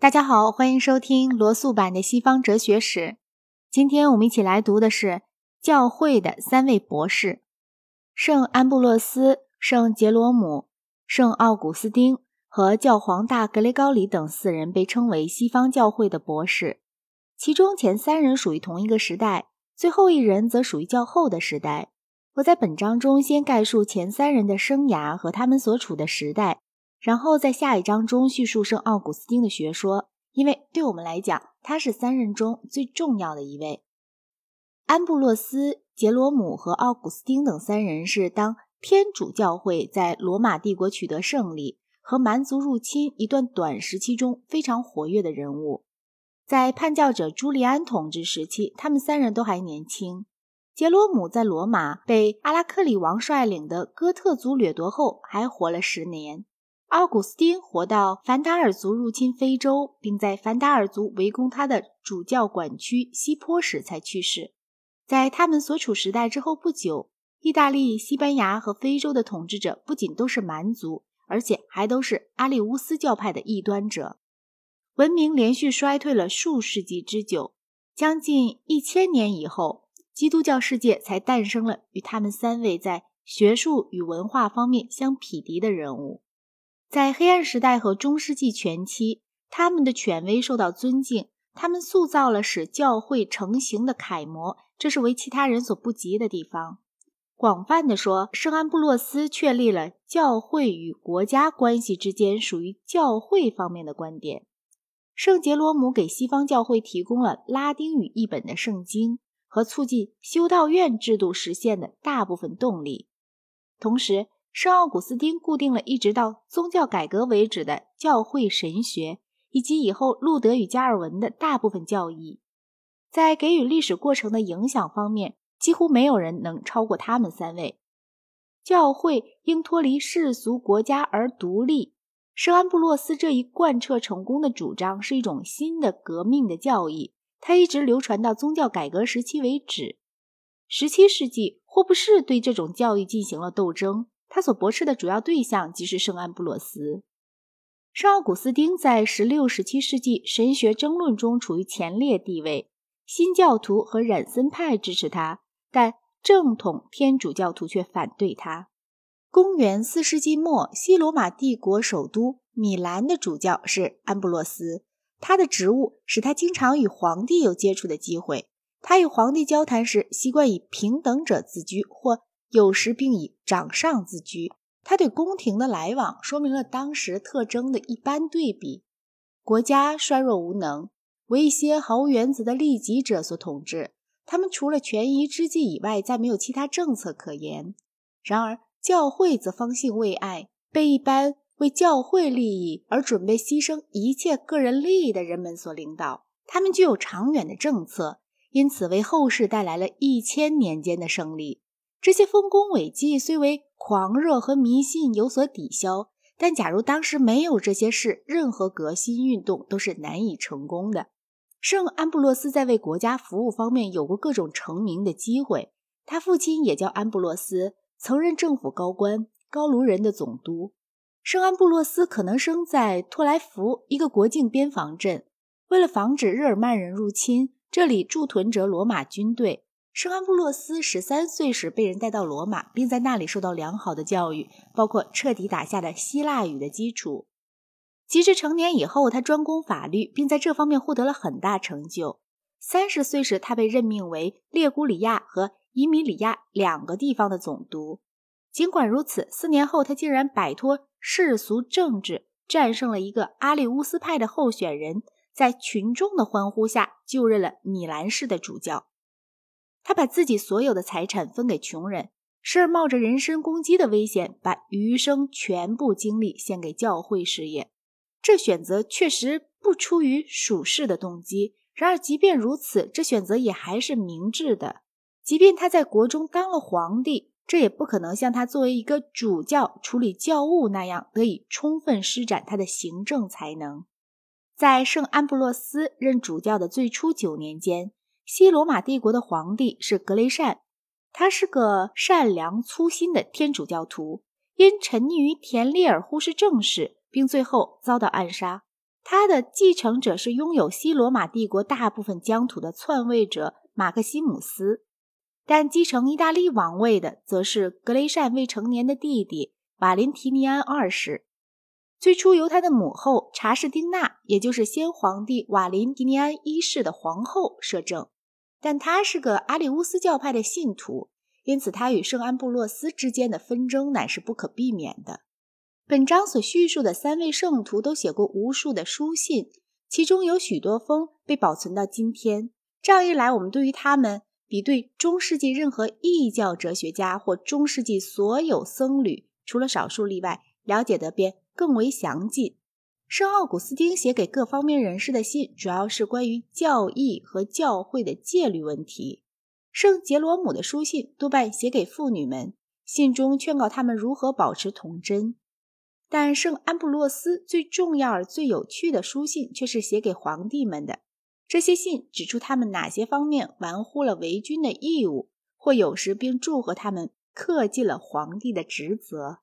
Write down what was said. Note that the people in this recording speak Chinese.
大家好，欢迎收听罗素版的西方哲学史。今天我们一起来读的是教会的三位博士：圣安布洛斯、圣杰罗姆、圣奥古斯丁和教皇大格雷高里等四人被称为西方教会的博士。其中前三人属于同一个时代，最后一人则属于较后的时代。我在本章中先概述前三人的生涯和他们所处的时代。然后在下一章中叙述圣奥古斯丁的学说，因为对我们来讲，他是三人中最重要的一位。安布洛斯、杰罗姆和奥古斯丁等三人是当天主教会在罗马帝国取得胜利和蛮族入侵一段短时期中非常活跃的人物。在叛教者朱利安统治时期，他们三人都还年轻。杰罗姆在罗马被阿拉克里王率领的哥特族掠夺后，还活了十年。奥古斯丁活到凡达尔族入侵非洲，并在凡达尔族围攻他的主教管区西坡时才去世。在他们所处时代之后不久，意大利、西班牙和非洲的统治者不仅都是蛮族，而且还都是阿里乌斯教派的异端者。文明连续衰退了数世纪之久，将近一千年以后，基督教世界才诞生了与他们三位在学术与文化方面相匹敌的人物。在黑暗时代和中世纪前期，他们的权威受到尊敬，他们塑造了使教会成型的楷模，这是为其他人所不及的地方。广泛的说，圣安布洛斯确立了教会与国家关系之间属于教会方面的观点。圣杰罗姆给西方教会提供了拉丁语译本的圣经和促进修道院制度实现的大部分动力，同时。圣奥古斯丁固定了一直到宗教改革为止的教会神学，以及以后路德与加尔文的大部分教义。在给予历史过程的影响方面，几乎没有人能超过他们三位。教会应脱离世俗国家而独立。圣安布洛斯这一贯彻成功的主张是一种新的革命的教义，它一直流传到宗教改革时期为止。十七世纪，霍布士对这种教义进行了斗争。他所驳斥的主要对象即是圣安布洛斯。圣奥古斯丁在十六、十七世纪神学争论中处于前列地位，新教徒和染森派支持他，但正统天主教徒却反对他。公元四世纪末，西罗马帝国首都米兰的主教是安布洛斯，他的职务使他经常与皇帝有接触的机会。他与皇帝交谈时，习惯以平等者自居或。有时并以掌上自居。他对宫廷的来往说明了当时特征的一般对比：国家衰弱无能，为一些毫无原则的利己者所统治。他们除了权宜之计以外，再没有其他政策可言。然而，教会则方兴未艾，被一般为教会利益而准备牺牲一切个人利益的人们所领导。他们具有长远的政策，因此为后世带来了一千年间的胜利。这些丰功伟绩虽为狂热和迷信有所抵消，但假如当时没有这些事，任何革新运动都是难以成功的。圣安布洛斯在为国家服务方面有过各种成名的机会。他父亲也叫安布洛斯，曾任政府高官，高卢人的总督。圣安布洛斯可能生在托莱福一个国境边防镇，为了防止日耳曼人入侵，这里驻屯着罗马军队。圣安布洛斯十三岁时被人带到罗马，并在那里受到良好的教育，包括彻底打下了希腊语的基础。及至成年以后，他专攻法律，并在这方面获得了很大成就。三十岁时，他被任命为列古里亚和伊米里亚两个地方的总督。尽管如此，四年后他竟然摆脱世俗政治，战胜了一个阿里乌斯派的候选人，在群众的欢呼下就任了米兰市的主教。他把自己所有的财产分给穷人，时而冒着人身攻击的危险，把余生全部精力献给教会事业。这选择确实不出于属世的动机，然而即便如此，这选择也还是明智的。即便他在国中当了皇帝，这也不可能像他作为一个主教处理教务那样得以充分施展他的行政才能。在圣安布洛斯任主教的最初九年间。西罗马帝国的皇帝是格雷善，他是个善良粗心的天主教徒，因沉溺于田利尔忽视政事，并最后遭到暗杀。他的继承者是拥有西罗马帝国大部分疆土的篡位者马克西姆斯，但继承意大利王位的则是格雷善未成年的弟弟瓦林提尼安二世。最初由他的母后查士丁娜，也就是先皇帝瓦林提尼安一世的皇后摄政，但他是个阿里乌斯教派的信徒，因此他与圣安布洛斯之间的纷争乃是不可避免的。本章所叙述的三位圣徒都写过无数的书信，其中有许多封被保存到今天。这样一来，我们对于他们比对中世纪任何异教哲学家或中世纪所有僧侣，除了少数例外，了解的便。更为详尽。圣奥古斯丁写给各方面人士的信，主要是关于教义和教会的戒律问题。圣杰罗姆的书信多半写给妇女们，信中劝告他们如何保持童贞。但圣安布洛斯最重要而最有趣的书信却是写给皇帝们的。这些信指出他们哪些方面玩忽了为君的义务，或有时并祝贺他们恪尽了皇帝的职责。